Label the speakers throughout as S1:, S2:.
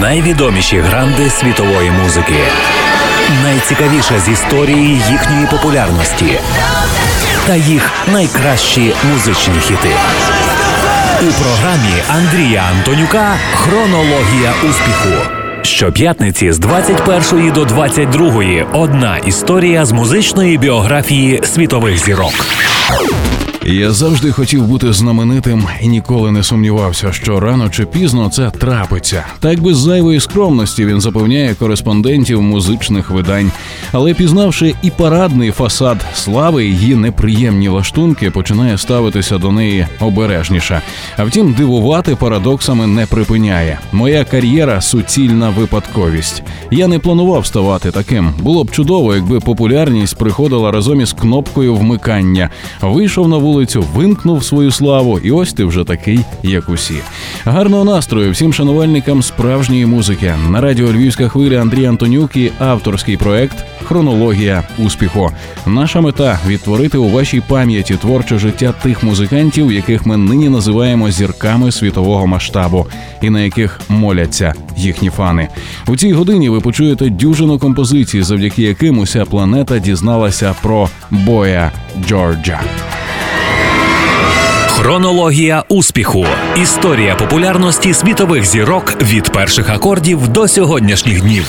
S1: Найвідоміші гранди світової музики. Найцікавіше з історії їхньої популярності та їх найкращі музичні хіти. У програмі Андрія Антонюка Хронологія успіху. Щоп'ятниці з 21 до 22 одна історія з музичної біографії світових зірок.
S2: Я завжди хотів бути знаменитим і ніколи не сумнівався, що рано чи пізно це трапиться. Так без зайвої скромності він запевняє кореспондентів музичних видань. Але пізнавши і парадний фасад слави, її неприємні лаштунки починає ставитися до неї обережніше. А втім, дивувати парадоксами не припиняє. Моя кар'єра суцільна випадковість. Я не планував ставати таким. Було б чудово, якби популярність приходила разом із кнопкою вмикання. Вийшов на вулицю, вимкнув свою славу, і ось ти вже такий, як усі. Гарного настрою всім шанувальникам справжньої музики на радіо Львівська хвиля Андрій Антонюк і авторський проект Хронологія успіху. Наша мета відтворити у вашій пам'яті творче життя тих музикантів, яких ми нині називаємо зірками світового масштабу, і на яких моляться їхні фани. У цій годині ви почуєте дюжину композицій, завдяки яким уся планета дізналася про боя Джорджа.
S1: Хронологія успіху. Історія популярності світових зірок від перших акордів до сьогоднішніх днів.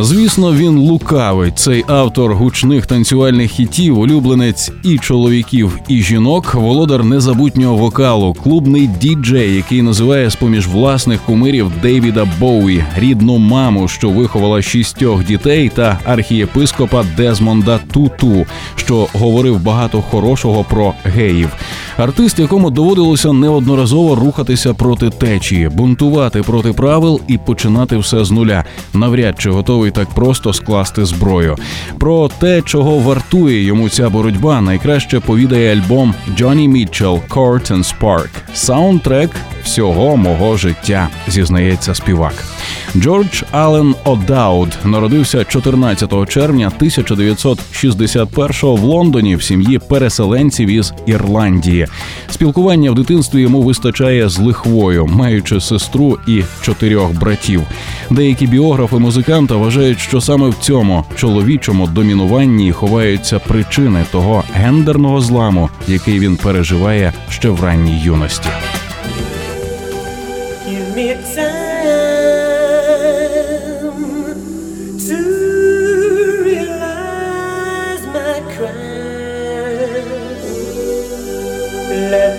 S2: Звісно, він лукавий. Цей автор гучних танцювальних хітів, улюбленець і чоловіків, і жінок, володар незабутнього вокалу, клубний діджей, який називає з поміж власних кумирів Дейвіда Боуї, рідну маму, що виховала шістьох дітей, та архієпископа Дезмонда Туту, що говорив багато хорошого про геїв. Артист, якому доводилося неодноразово рухатися проти течії, бунтувати проти правил і починати все з нуля. Навряд чи готовий так просто скласти зброю. Про те, чого вартує йому ця боротьба, найкраще повідає альбом Джонні Мітчелл «Court and Spark» – саундтрек всього мого життя, зізнається співак. Джордж Аллен О'Дауд народився 14 червня 1961-го в Лондоні в сім'ї переселенців із Ірландії. Спілкування в дитинстві йому вистачає з лихвою, маючи сестру і чотирьох братів. Деякі біографи музиканта вважають, що саме в цьому чоловічому домінуванні ховаються причини того гендерного зламу, який він переживає ще в ранній юності.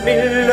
S3: will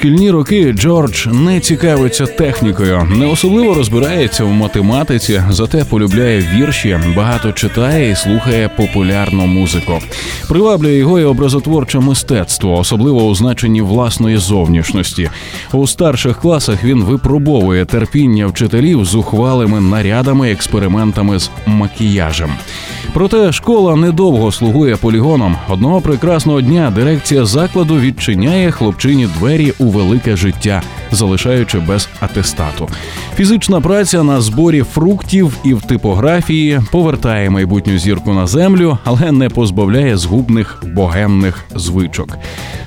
S3: шкільні роки Джордж не цікавиться технікою, не особливо розбирається в математиці, зате полюбляє вірші, багато читає і слухає популярну музику. Приваблює його і образотворче мистецтво, особливо у значенні власної зовнішності. У старших класах він випробовує терпіння вчителів з ухвалими нарядами, експериментами з макіяжем. Проте школа недовго слугує полігоном. Одного прекрасного дня дирекція закладу відчиняє хлопчині двері у велике життя, залишаючи без атестату. Фізична праця на зборі фруктів і в типографії повертає майбутню зірку на землю, але не позбавляє згубних богемних звичок.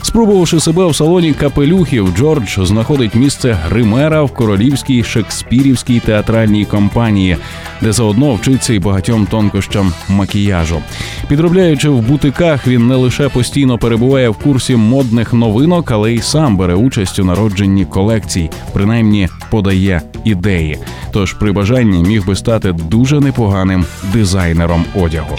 S3: Спробувавши себе в салоні капелюхів, Джордж знаходить місце гримера в королівській шекспірівській театральній компанії, де заодно вчиться і багатьом тонкощам макіяжу. Підробляючи в бутиках, він не лише постійно перебуває в курсі модних новинок, але й сам бере участь у народженні колекцій, принаймні подає ідеї. Тож при бажанні міг би стати дуже непоганим дизайнером одягу.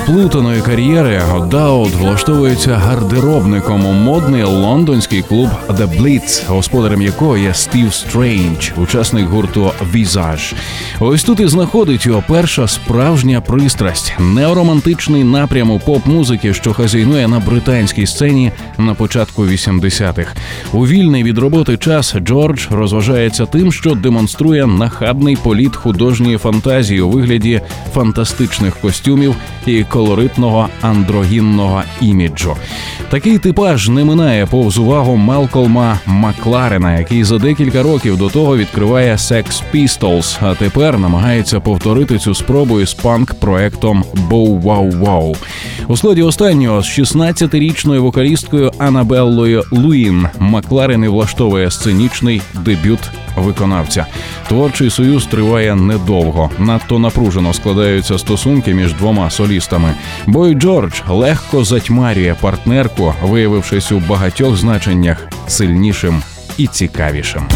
S2: Кар'єри О'Дауд влаштовується гардеробником у модний лондонський клуб The Blitz, господарем якого є Стів Стрейндж, учасник гурту Visage. Ось тут і знаходить його перша справжня пристрасть неоромантичний напрям у поп-музики, що хазяйнує на британській сцені на початку 80-х. У вільний від роботи час Джордж розважається тим, що демонструє нахабний політ художньої фантазії у вигляді фантастичних костюмів і колоритного андрогінного іміджу. Такий типаж не минає повз увагу Малколма Макларена, який за декілька років до того відкриває Sex Pistols, а тепер намагається повторити цю спробу із панк-проектом Bow Wow Wow. У складі останнього з 16-річною вокалісткою Анабеллою Луїн Макларен і влаштовує сценічний дебют виконавця. Творчий союз триває недовго. Надто напружено складаються стосунки між двома солістами. Бой Джордж легко затьмарює партнерку, виявившись у багатьох значеннях сильнішим і цікавішим.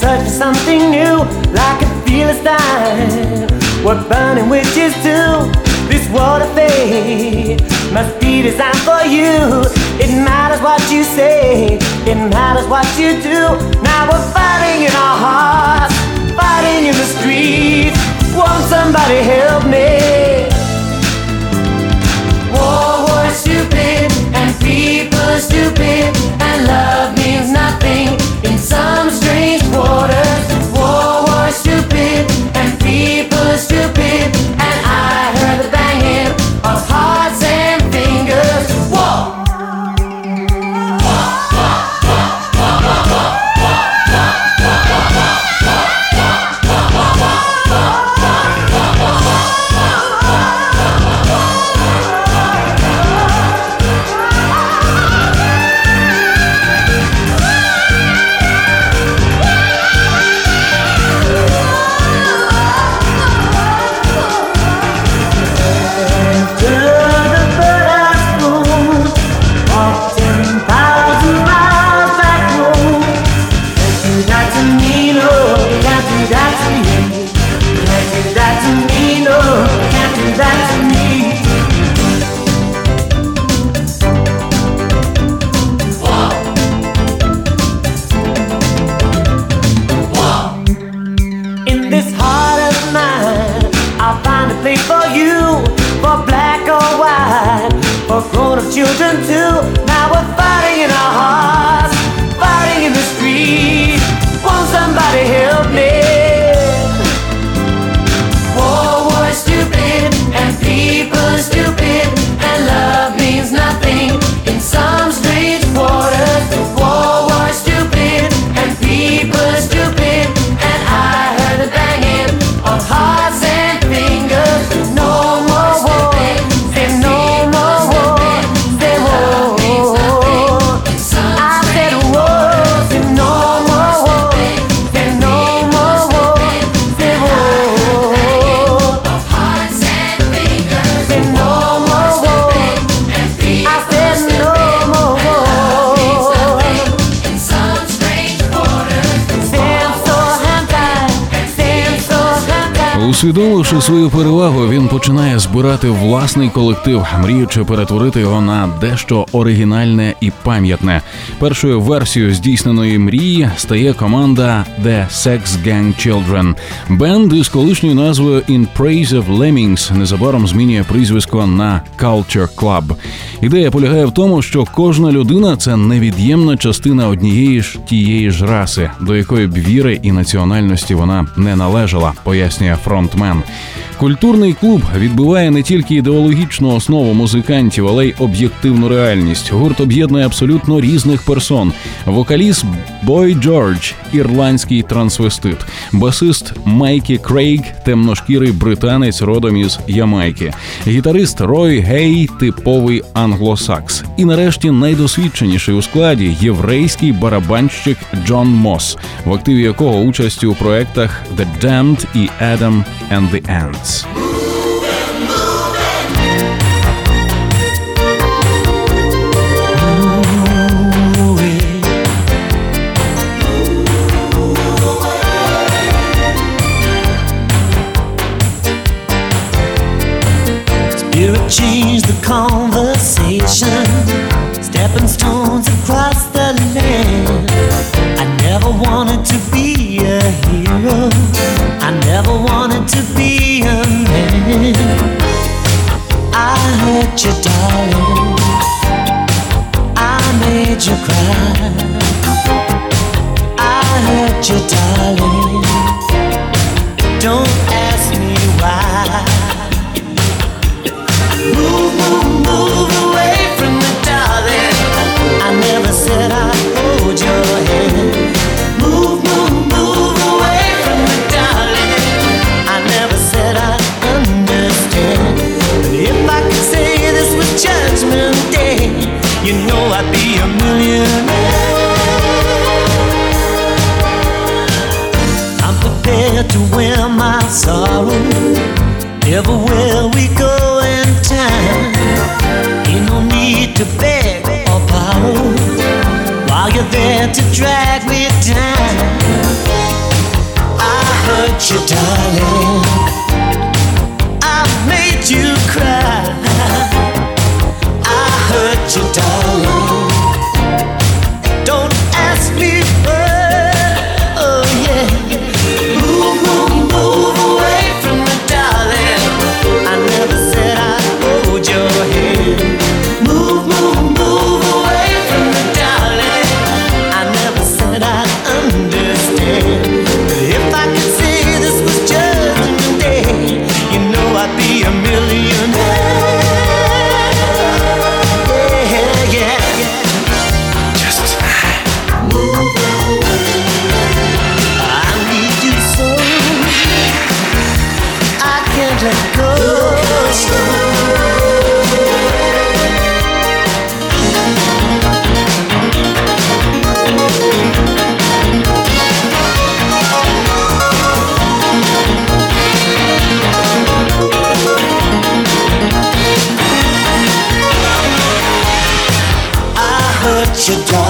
S3: Search for something new, like a Philistine. We're burning witches too. This world of fate must be designed for you. It matters what you say, it matters what you do. Now we're fighting in our hearts, fighting in the streets. Won't somebody help me?
S2: Усвідомивши свою перевагу, він починає збирати власний колектив, мріючи перетворити його на дещо оригінальне і пам'ятне. Першою версією здійсненої мрії стає команда The Sex Gang Children. Бенд із колишньою назвою In Praise of Lemmings незабаром змінює прізвисько на Culture Club. Ідея полягає в тому, що кожна людина це невід'ємна частина однієї ж тієї ж раси, до якої б віри і національності вона не належала, пояснює фронтмен. Культурний клуб відбиває не тільки ідеологічну основу музикантів, але й об'єктивну реальність. Гурт об'єднує абсолютно різних персон: вокаліст Бой Джордж, ірландський трансвестит, басист Майкі Крейг, темношкірий британець родом із Ямайки, гітарист Рой Гей, типовий англосакс. І нарешті найдосвідченіший у складі єврейський барабанщик Джон Мос, в активі якого участь у проектах The Damned і Adam and the Ants.
S3: Changed the conversation. Stepping stones across the land. I never wanted to be a hero. I never wanted to be a man. I hurt you, darling. I made you cry. I hurt you, darling. Don't ask me why. Sorrow everywhere we go in time. Ain't no need to beg or borrow while you're there to drag me down. I hurt you, darling. should
S2: die.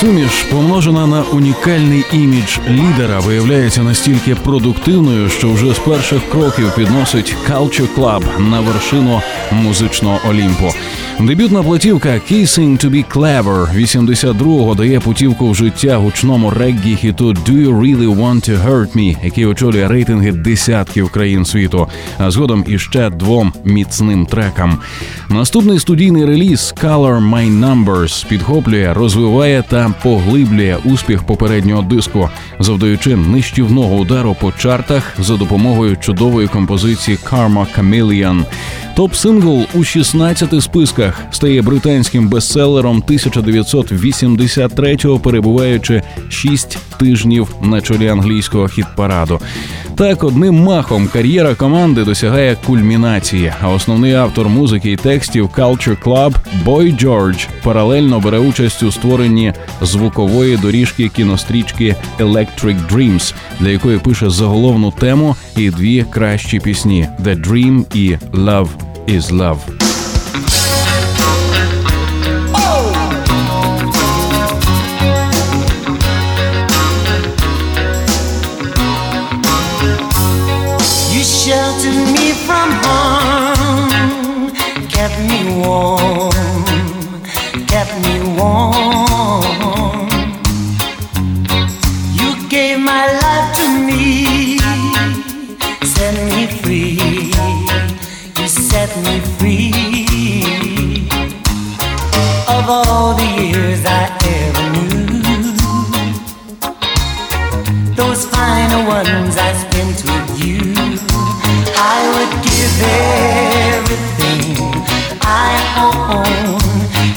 S2: Суміш, помножена на унікальний імідж лідера, виявляється настільки продуктивною, що вже з перших кроків підносить Culture Club на вершину музичного Олімпу. Дебютна платівка «Kissing to be Clever» 82-го дає путівку в життя гучному реггі хіту «Do you really want to hurt me», який очолює рейтинги десятків країн світу, а згодом іще двом міцним трекам. Наступний студійний реліз «Colour by Numbers» підхоплює, розвиває та поглиблює успіх попереднього диску, завдаючи нищівного удару по чартах за допомогою чудової композиції «Karma Chameleon». Топ-сингл у 16 списках. Стає британським бестселером 1983-го, перебуваючи 6 тижнів на чолі англійського хіт-параду. Так, одним махом кар'єра команди досягає кульмінації, а основний автор музики і текстів Culture Club Бой Джордж паралельно бере участь у створенні звукової доріжки кінострічки Electric Dreams, для якої пише заголовну тему і дві кращі пісні The Dream і Love is Love.
S3: Warm, kept me warm. You gave my life to me, set me free. You set me free. Of all the years I ever knew, those final ones I spent with you. I would give everything I own,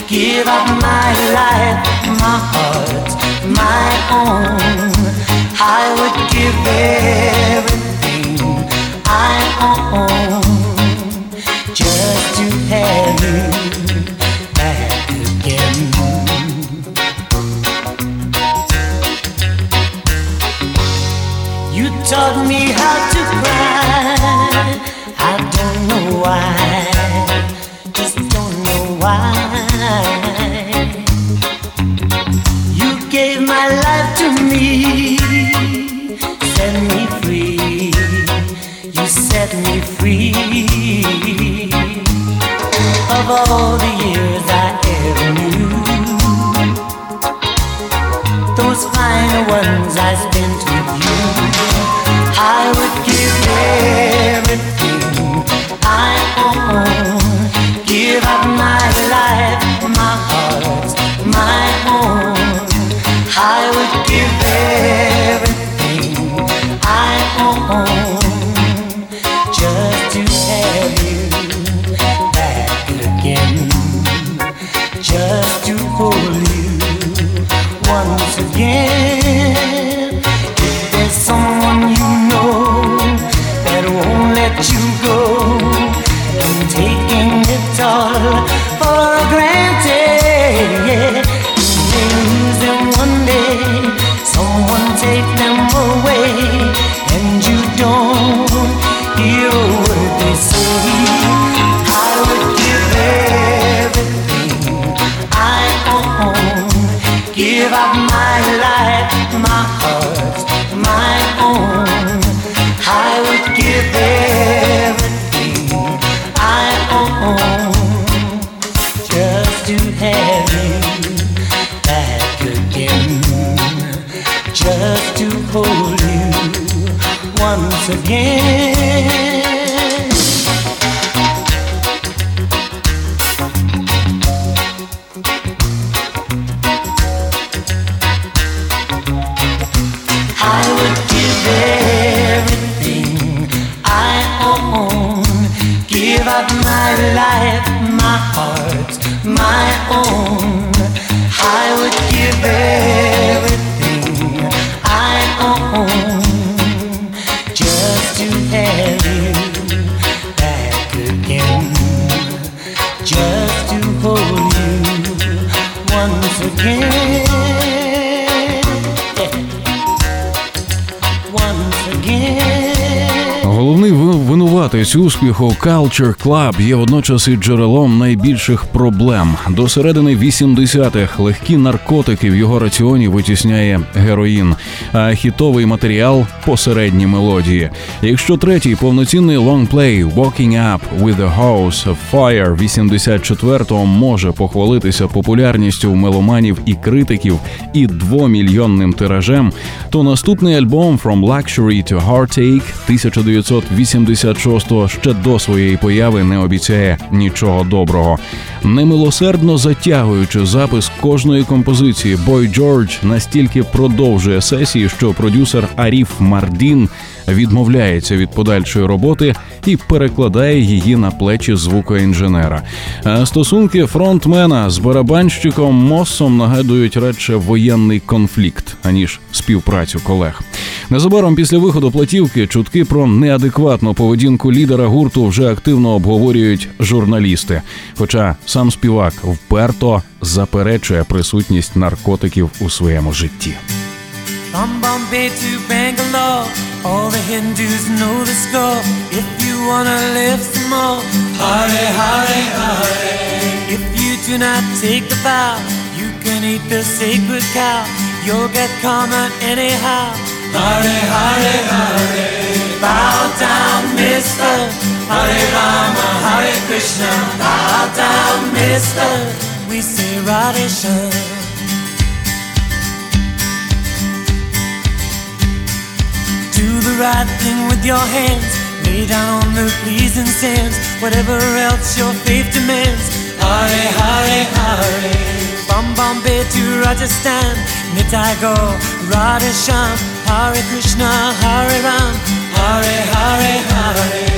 S3: give up my life, my heart, my own. I would give everything I own just to have you back again. You taught me how to cry. I don't know why. Why. You gave my life to me. Set me free. You set me free. Of all the years I ever knew those final ones I spent with you. I would give everything I would give everything
S2: Місцевий успіху Culture Club є водночас і джерелом найбільших проблем. До середини 80-х легкі наркотики в його раціоні витісняє героїн, а хітовий матеріал посередні мелодії. Якщо третій повноцінний лонгплей Walking Up with the House of Fire 84-го може похвалитися популярністю меломанів і критиків і двомільйонним тиражем, то наступний альбом From Luxury to Heartache 1986-го ще до своєї появи не обіцяє нічого доброго. Немилосердно затягуючи запис кожної композиції, Бой Джордж настільки продовжує сесії, що продюсер Аріф Мардін відмовляється від подальшої роботи і перекладає її на плечі звукоінженера. А стосунки фронтмена з барабанщиком Моссом нагадують радше воєнний конфлікт аніж співпрацю колег. Незабаром після виходу платівки чутки про неадекватну поведінку лідера гурту вже активно обговорюють журналісти. Хоча сам співак вперто заперечує присутність наркотиків у своєму житті.
S3: From Bombay to Bangalore, all the Hindus know the score. If you wanna live some more, Hare Hare Hare. If you do not take the vow, you can eat the sacred cow. You'll get karma anyhow. Hare Hare Hare. Bow down, Mister. Hare Rama, Hare Krishna. Bow down, Mister. We say Radhe Shyam. The right thing with your hands. Lay down on the pleasing sands. Whatever else your faith demands. Hare Hare Hare. From Bombay to Rajasthan. Nitai go. Radha Sham. Hare Krishna. Hare Ram. Hare Hare Hare.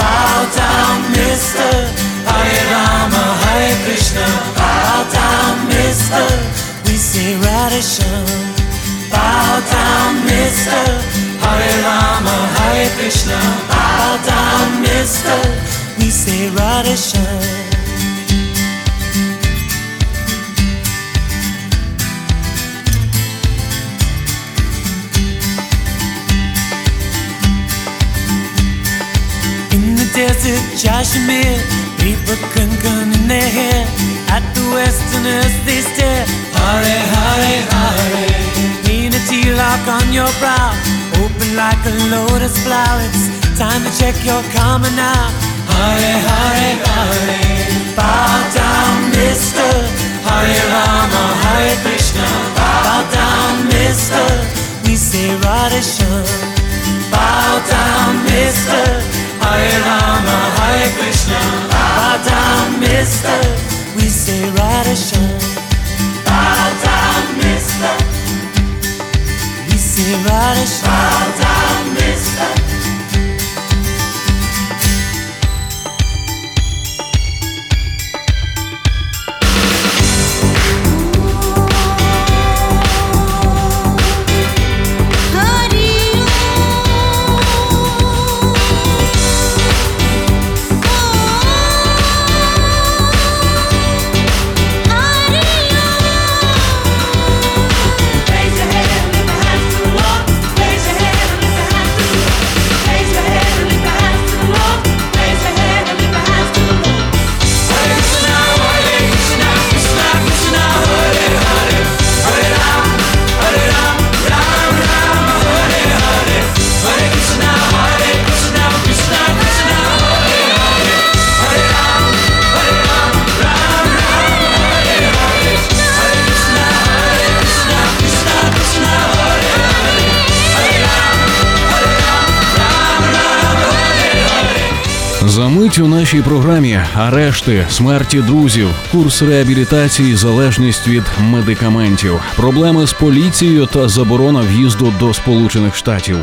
S3: Bow down, mister. Hare Rama. Hare Krishna. Bow down, mister. We say Radha Sham. Bow down, mister. Hare Rama, Hare Krishna. Bow mister. We say Radha Sham. In the desert, Kashmir, people kankan in their hair. At the westerners they stare. Hare, Hare, Hare. A tilak on your brow, open like a lotus flower. It's time to check your karma now. Hare, Hare, Hare. Bow down, mister. Hare Rama, Hare Krishna. Bow down, mister. We say Radha. Bow down, mister. Hare Rama, Hare Krishna. Bow down, mister. We say Radha
S4: Everybody
S2: smile. Мить у нашій програмі. Арешти, смерті друзів, курс реабілітації, залежність від медикаментів, проблеми з поліцією та заборона в'їзду до Сполучених Штатів,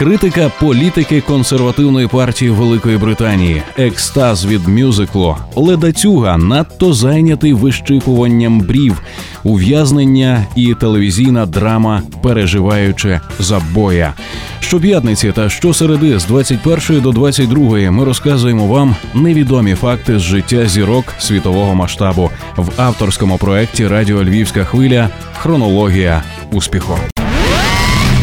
S2: критика політики консервативної партії Великої Британії, екстаз від мюзиклу, ледацюга надто зайнятий вищипуванням брів, ув'язнення і телевізійна драма, переживаючи забоя. Щоп'ятниці та щосереди з 21 до 22 ми розказуємо вам невідомі факти з життя зірок світового масштабу. В авторському проєкті Радіо Львівська хвиля. Хронологія успіху.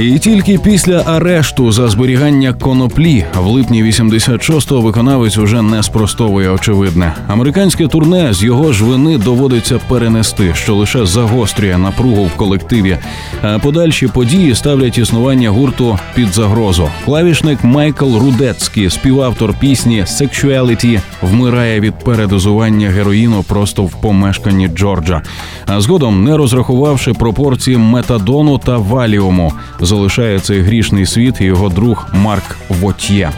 S2: І тільки після арешту за зберігання коноплі в липні 86-го виконавець уже не спростовує очевидне. Американське турне з його ж вини доводиться перенести, що лише загострює напругу в колективі. А подальші події ставлять існування гурту під загрозу. Клавішник Майкл Рудецький, співавтор пісні «Sexuality», вмирає від передозування героїну просто в помешканні Джорджа. А згодом, не розрахувавши пропорції метадону та валіуму, залишає цей грішний світ і його друг Марк Вотьє.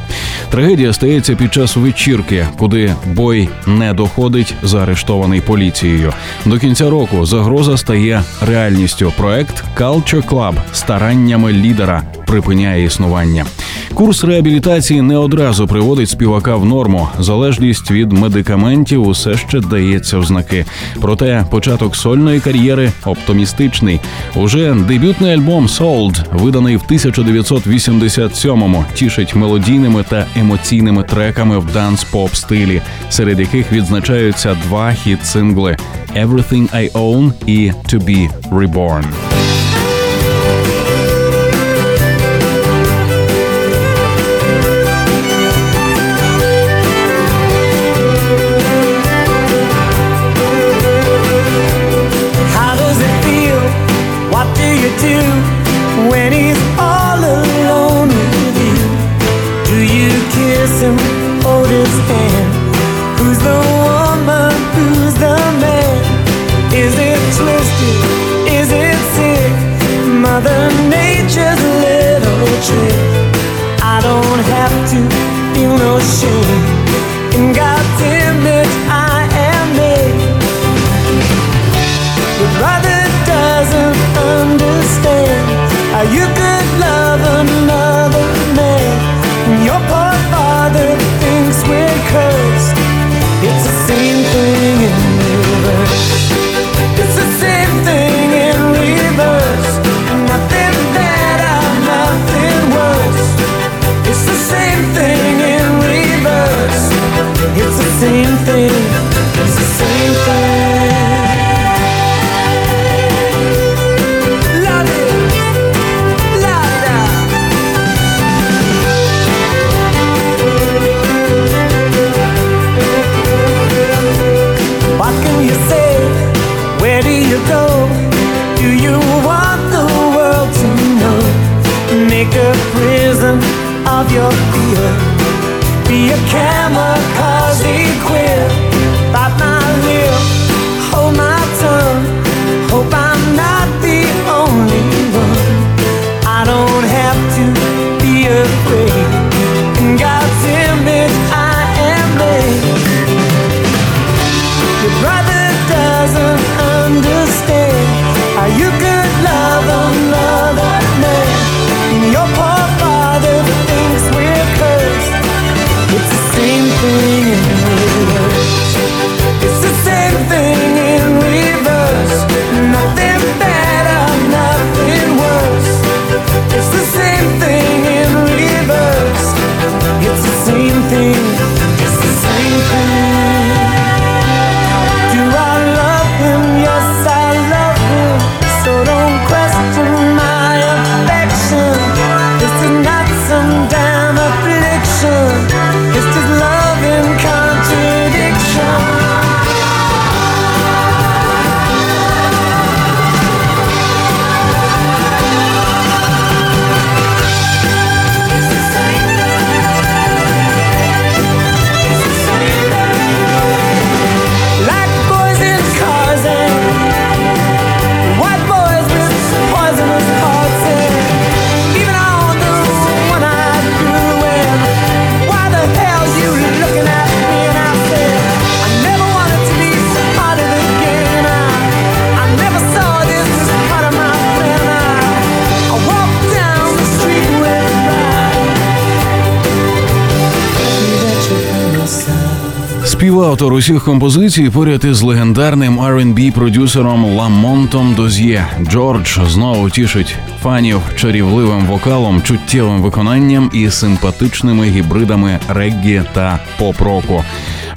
S2: Трагедія стається під час вечірки, куди бой не доходить, заарештований поліцією. До кінця року загроза стає реальністю. Проект Culture Club стараннями лідера припиняє існування. Курс реабілітації не одразу приводить співака в норму. Залежність від медикаментів усе ще дається в знаки. Проте початок сольної кар'єри оптимістичний. Уже дебютний альбом Sold, виданий в 1987-му, тішить мелодійними та емоційними треками в данс-поп стилі, серед яких відзначаються два хіт-сингли «Everything I Own» і «To Be Reborn».
S3: Do many
S2: Співавтор усіх композицій поряд із легендарним R&B продюсером Ламонтом Доз'є. Джордж знову тішить фанів чарівливим вокалом, чуттєвим виконанням і симпатичними гібридами реггі та поп-року.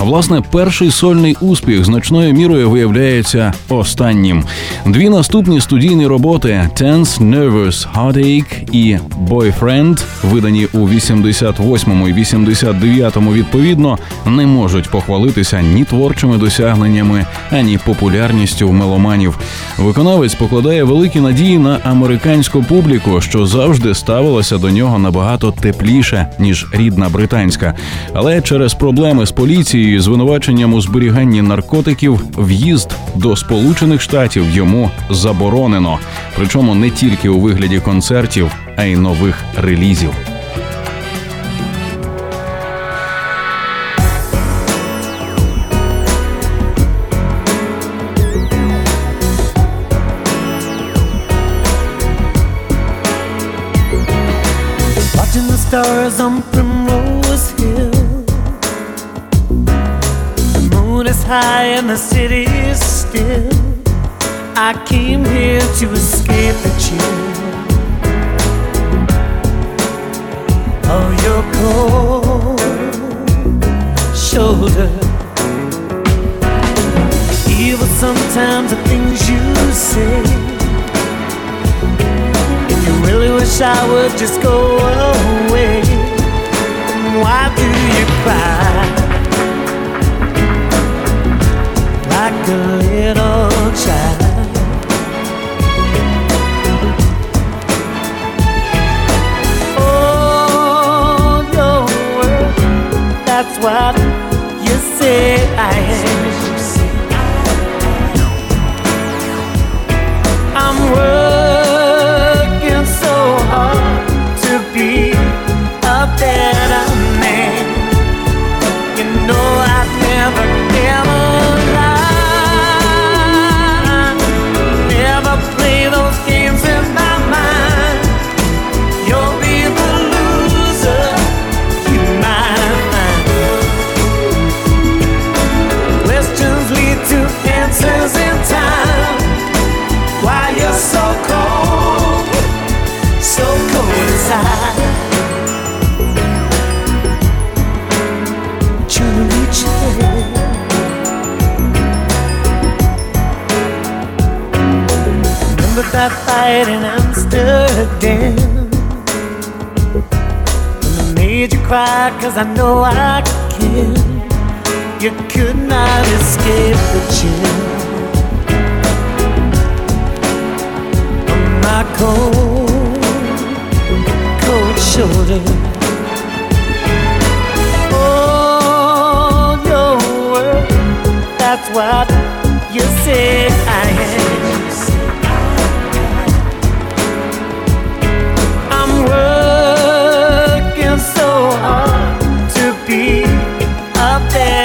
S2: Власне, перший сольний успіх значною мірою виявляється останнім. Дві наступні студійні роботи Tense Nervous Heartache і Boyfriend, видані у 88-му і 89-му відповідно, не можуть похвалитися ні творчими досягненнями, ані популярністю меломанів. Виконавець покладає великі надії на американську публіку, що завжди ставилася до нього набагато тепліше ніж рідна британська. Але через проблеми з поліцією, і звинуваченням у зберіганні наркотиків, в'їзд до Сполучених Штатів йому заборонено. Причому не тільки у вигляді концертів, а й нових релізів.
S3: Stars on high and the city is still. I came here to escape the chill of your cold shoulder. Evil sometimes the things you say. If you really wish I would just go away, why do you cry like a little child? Oh, your world, that's what you say I am. I'm working That fight in Amsterdam? When I made you cry, cause I know I can. You could not escape the chill. my cold, cold shoulder. Oh, your world, that's what you say I am.
S2: there.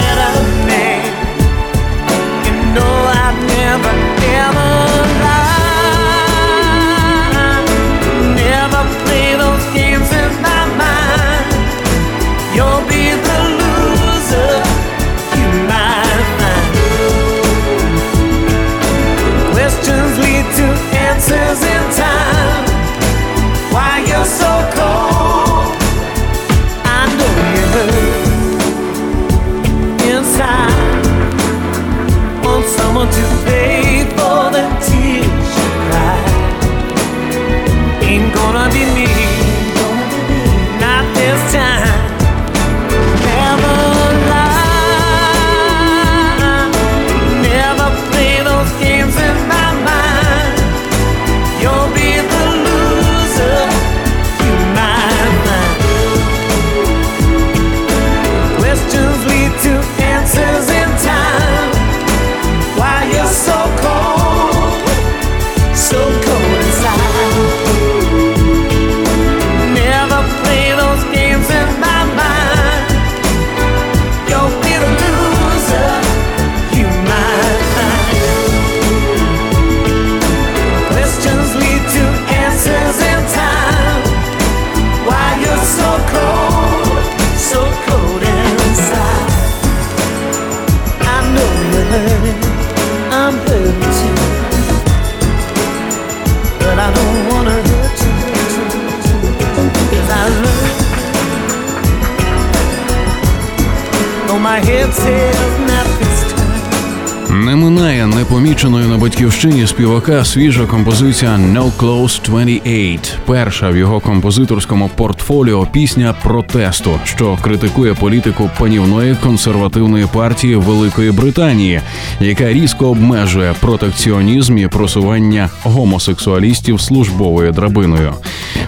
S2: Співака свіжа композиція No Close 28, перша в його композиторському портфоліо пісня протесту, що критикує політику панівної консервативної партії Великої Британії, яка різко обмежує протекціонізм і просування гомосексуалістів службовою драбиною.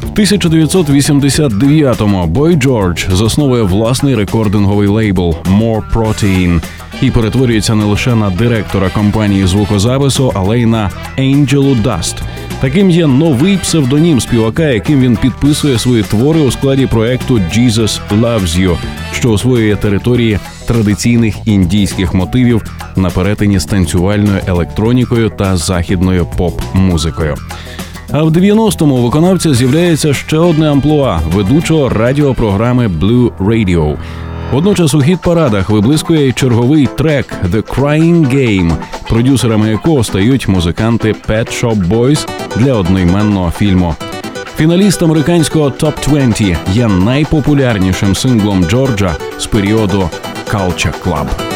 S2: В 1989-му Бой Джордж засновує власний рекординговий лейбл More Protein і перетворюється не лише на директора компанії звукозапису, але й на Angelo Dust. Таким є новий псевдонім співака, яким він підписує свої твори у складі проекту Jesus Loves You, що освоює території традиційних індійських мотивів на перетині з танцювальною електронікою та західною поп-музикою. А в 90-му у виконавця з'являється ще одне амплуа ведучого радіопрограми Blue Radio. Водночас у хіт-парадах виблискує й черговий трек «The Crying Game», продюсерами якого стають музиканти Pet Shop Boys для одноіменного фільму. Фіналіст американського Top 20 є найпопулярнішим синглом Джорджа з періоду Culture Club.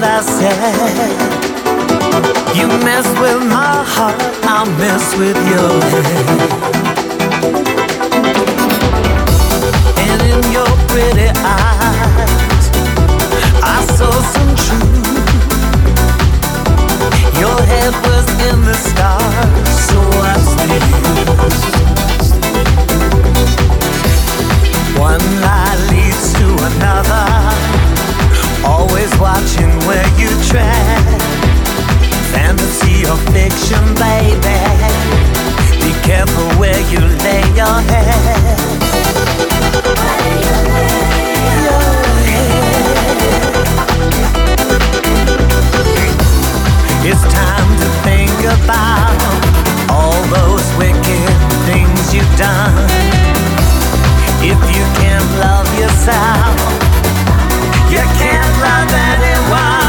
S3: What I said. You mess with my heart, I'll mess with your head. And in your pretty eyes, I saw some truth. Your head was in the stars, so I stayed. Always watching where you tread. Fantasy or fiction, baby. Be careful where you lay your head. It's time to think about all those wicked things you've done. If you can't love yourself, you can't love anyone.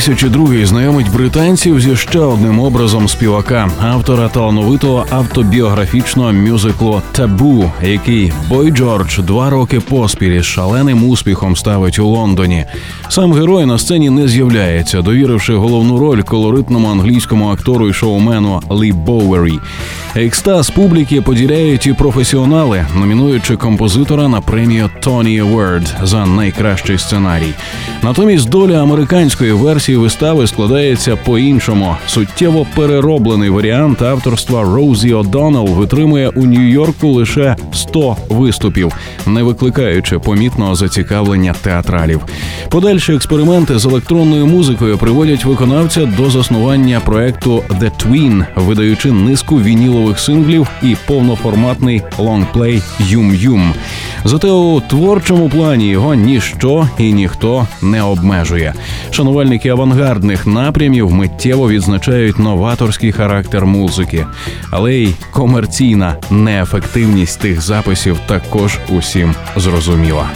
S2: 2002 знайомить британців зі ще одним образом співака, автора талановитого автобіографічного мюзиклу Табу, який Бой Джордж два роки поспіль із шаленим успіхом ставить у Лондоні. Сам герой на сцені не з'являється, довіривши головну роль колоритному англійському актору і шоумену Лі Боуері. Екстаз публіки поділяють і професіонали, номінуючи композитора на премію Tony Award за найкращий сценарій. Натомість доля американської версії вистави складається по-іншому. Суттєво перероблений варіант авторства Розі О'Доннелл витримує у Нью-Йорку лише 100 виступів, не викликаючи помітного зацікавлення театралів. Подальші експерименти з електронною музикою приводять виконавця до заснування проекту The Twin, видаючи низку вінілових синглів і повноформатний лонгплей Yum Yum. Зате у творчому плані його ніщо і ніхто не обмежує. Шанувальники авангардних напрямів миттєво відзначають новаторський характер музики, але й комерційна неефективність тих записів також усім зрозуміла.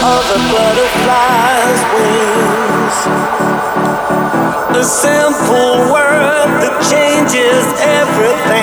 S3: Of a butterfly's wings, a simple word that changes everything.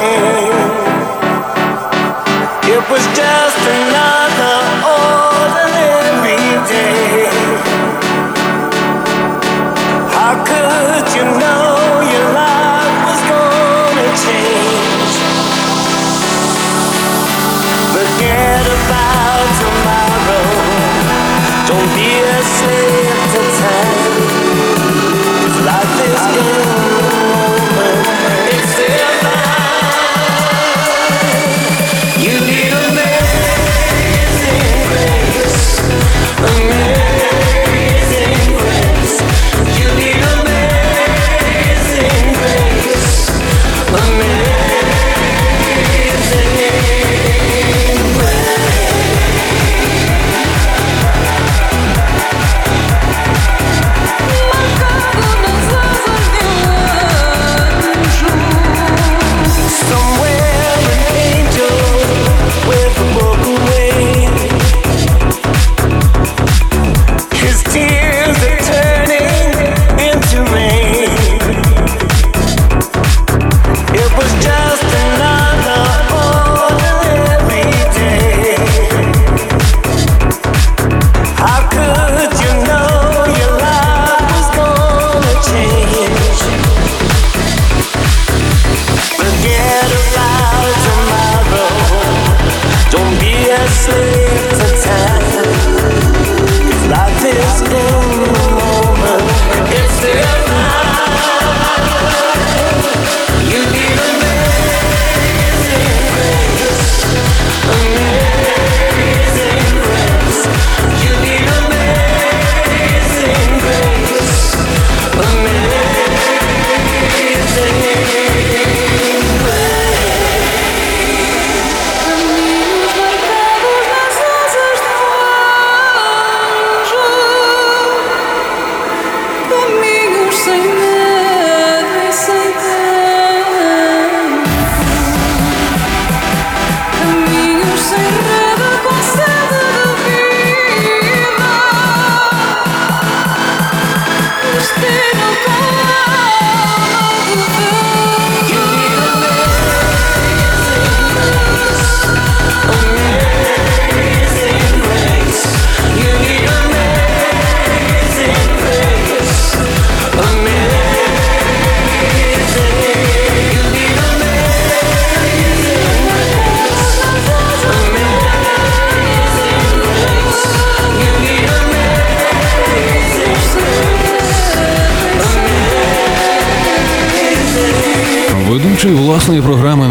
S2: Власної програми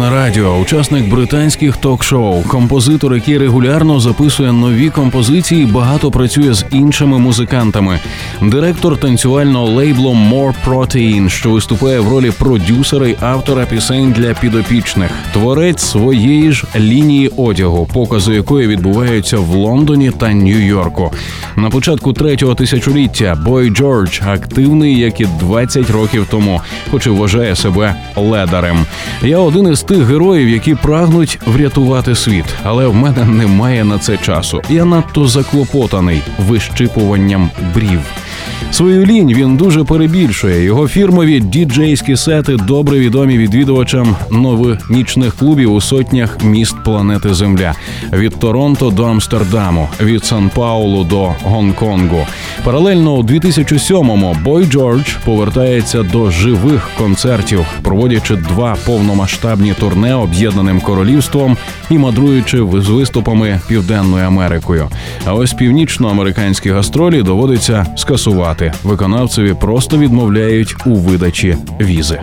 S2: учасник британських ток-шоу, композитор, який регулярно записує нові композиції, багато працює з іншими музикантами. Директор танцювального лейблу More Protein, що виступає в ролі продюсера й автора пісень для підопічних, творець своєї ж лінії одягу, покази якої відбуваються в Лондоні та Нью-Йорку. На початку третього тисячоліття Бой Джордж активний, як і 20 років тому, хоч і вважає себе ледарем. Я один із тих героїв, які прагнуть врятувати світ, але в мене немає на це часу. Я надто заклопотаний вищипуванням брів. Свою лінь він дуже перебільшує. Його фірмові діджейські сети добре відомі відвідувачам новонічних клубів у сотнях міст планети Земля від Торонто до Амстердаму, від Сан Паулу до Гонконгу. Паралельно у 2007-му Бой Джордж повертається до живих концертів, проводячи два повномасштабні турне об'єднаним королівством і мандруючи в- з виступами Південною Америкою. А ось північноамериканські гастролі доводиться скасувати. Виконавцеві просто відмовляють у видачі візи.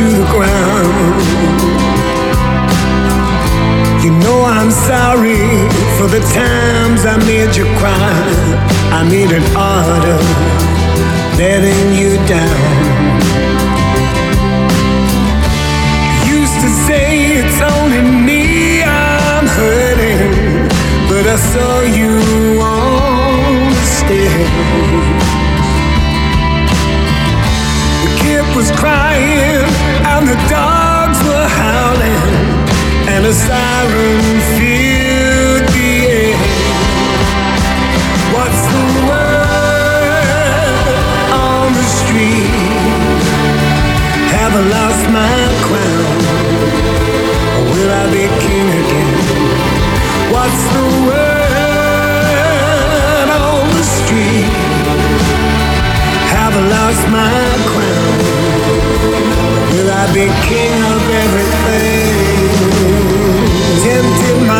S3: To the ground. You know I'm sorry for the times I made you cry. I made it harder letting you down. Used to say it's only me I'm hurting, but I saw you on the stairs. The kid was crying and the dogs were howling, and a siren filled the air. What's the word on the street? Have I lost my crown? Or will I be king again? What's the word on the street? Have I lost my crown? Will I be king of everything?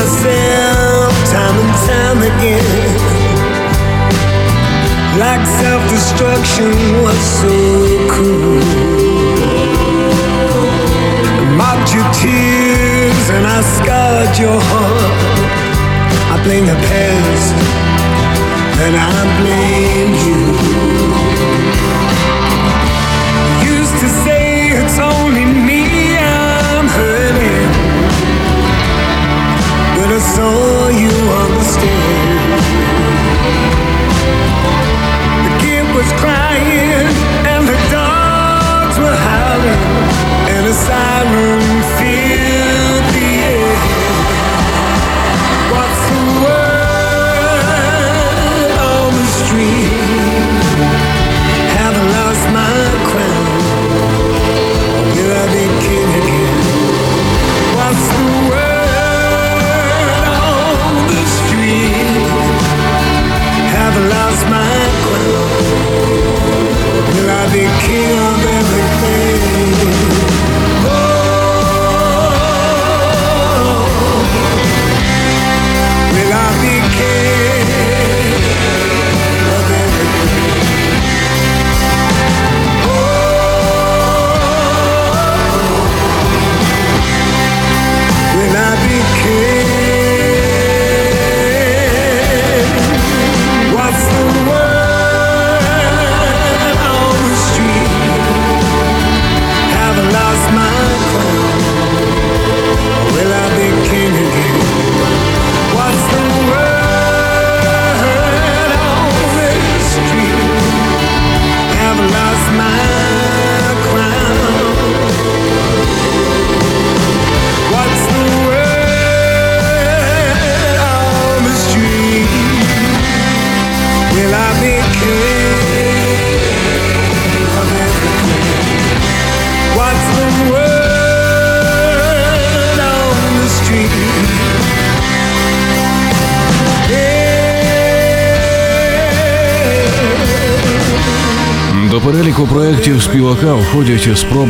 S3: Myself time and time again. Like self-destruction was so cool. I mocked your tears and I scarred your heart. I blame the past and I blame you. Used to say it's only you understand. The kid was crying.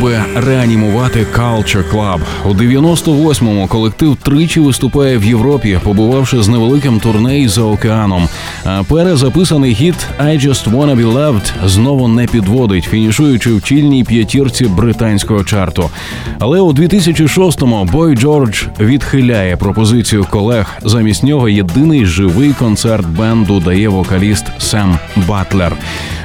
S2: Спроби реанімувати Culture Club. У 98-му колектив тричі виступає в Європі, побувавши з невеликим турне за океаном. А перезаписаний хіт «I Just Wanna Be Loved» знову не підводить, фінішуючи в чільній п'ятірці британського чарту. Але у 2006-му Бой Джордж відхиляє пропозицію колег. Замість нього єдиний живий концерт бенду дає вокаліст Сем Батлер.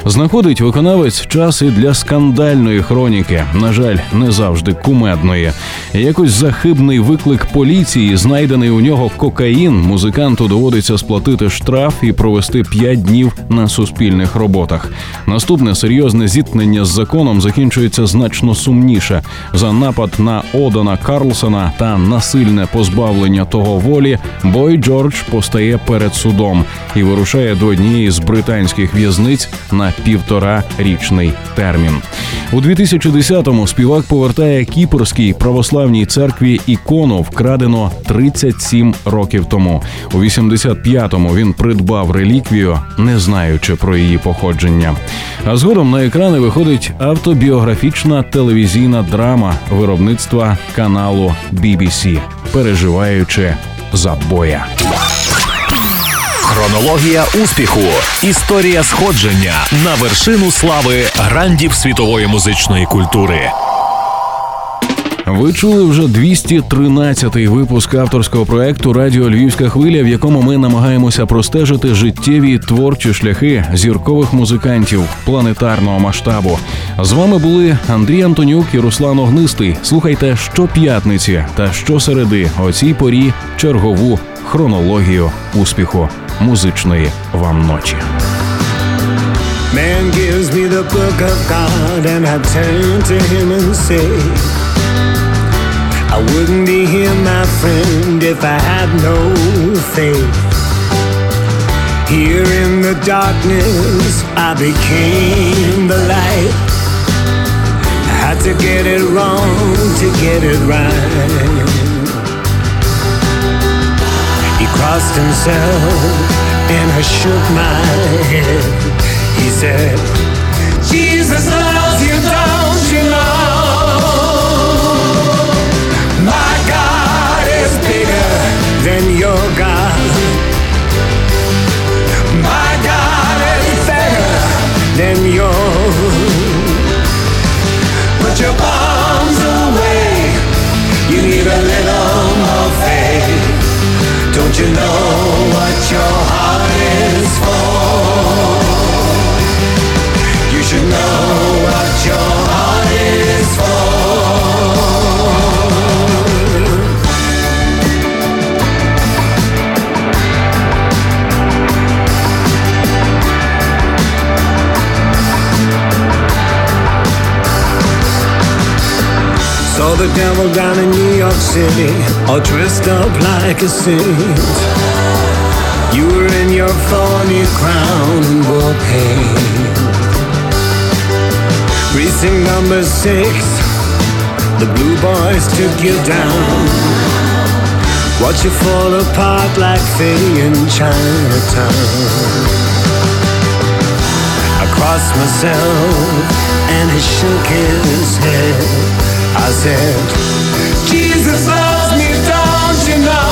S2: Знаходить виконавець час і для скандальної хроніки, на жаль, не завжди кумедної. Якось захибний виклик поліції, знайдений у нього кокаїн. Музиканту доводиться сплатити штраф і провести 5 днів на суспільних роботах. Наступне серйозне зіткнення з законом закінчується значно сумніше. За напад на Одана Карлсона та насильне позбавлення того волі. Бой Джордж постає перед судом і вирушає до однієї з британських в'язниць на півтора річний термін. У 2010-му співак повертає кіпрській православній церкві ікону, вкрадено 37 років тому. У 85-му він придбав реліквію, не знаючи про її походження. А згодом на екрани виходить автобіографічна телевізійна драма виробництва каналу BBC, переживаючи за боя.
S1: Хронологія успіху. Історія сходження на вершину слави грандів світової музичної культури.
S2: Ви чули вже 213-й випуск авторського проекту Радіо Львівська хвиля, в якому ми намагаємося простежити життєві творчі шляхи зіркових музикантів планетарного масштабу. З вами були Андрій Антонюк і Руслан Огнистий. Слухайте щоп'ятниці та щосереди о цій порі чергову хронологію успіху музичної вам ночі.
S3: Man gives me the book of God, and I turn to him and say, I wouldn't be here, my friend, if I had no faith. Here in the darkness, I became the light. I had to get it wrong to get it right. He crossed himself and I shook my head. He said, Jesus loves you, don't you know? My God is bigger than your God. My God is better than yours. Put your bombs away. You need a little more faith. Don't you know what your heart is for? The devil down in New York City, all dressed up like a saint. You were in your thorny crown and wore. Precinct number six, the blue boys took you down. Watch you fall apart like Faye in Chinatown. I crossed myself and he shook his head. I said, Jesus loves me, don't you know?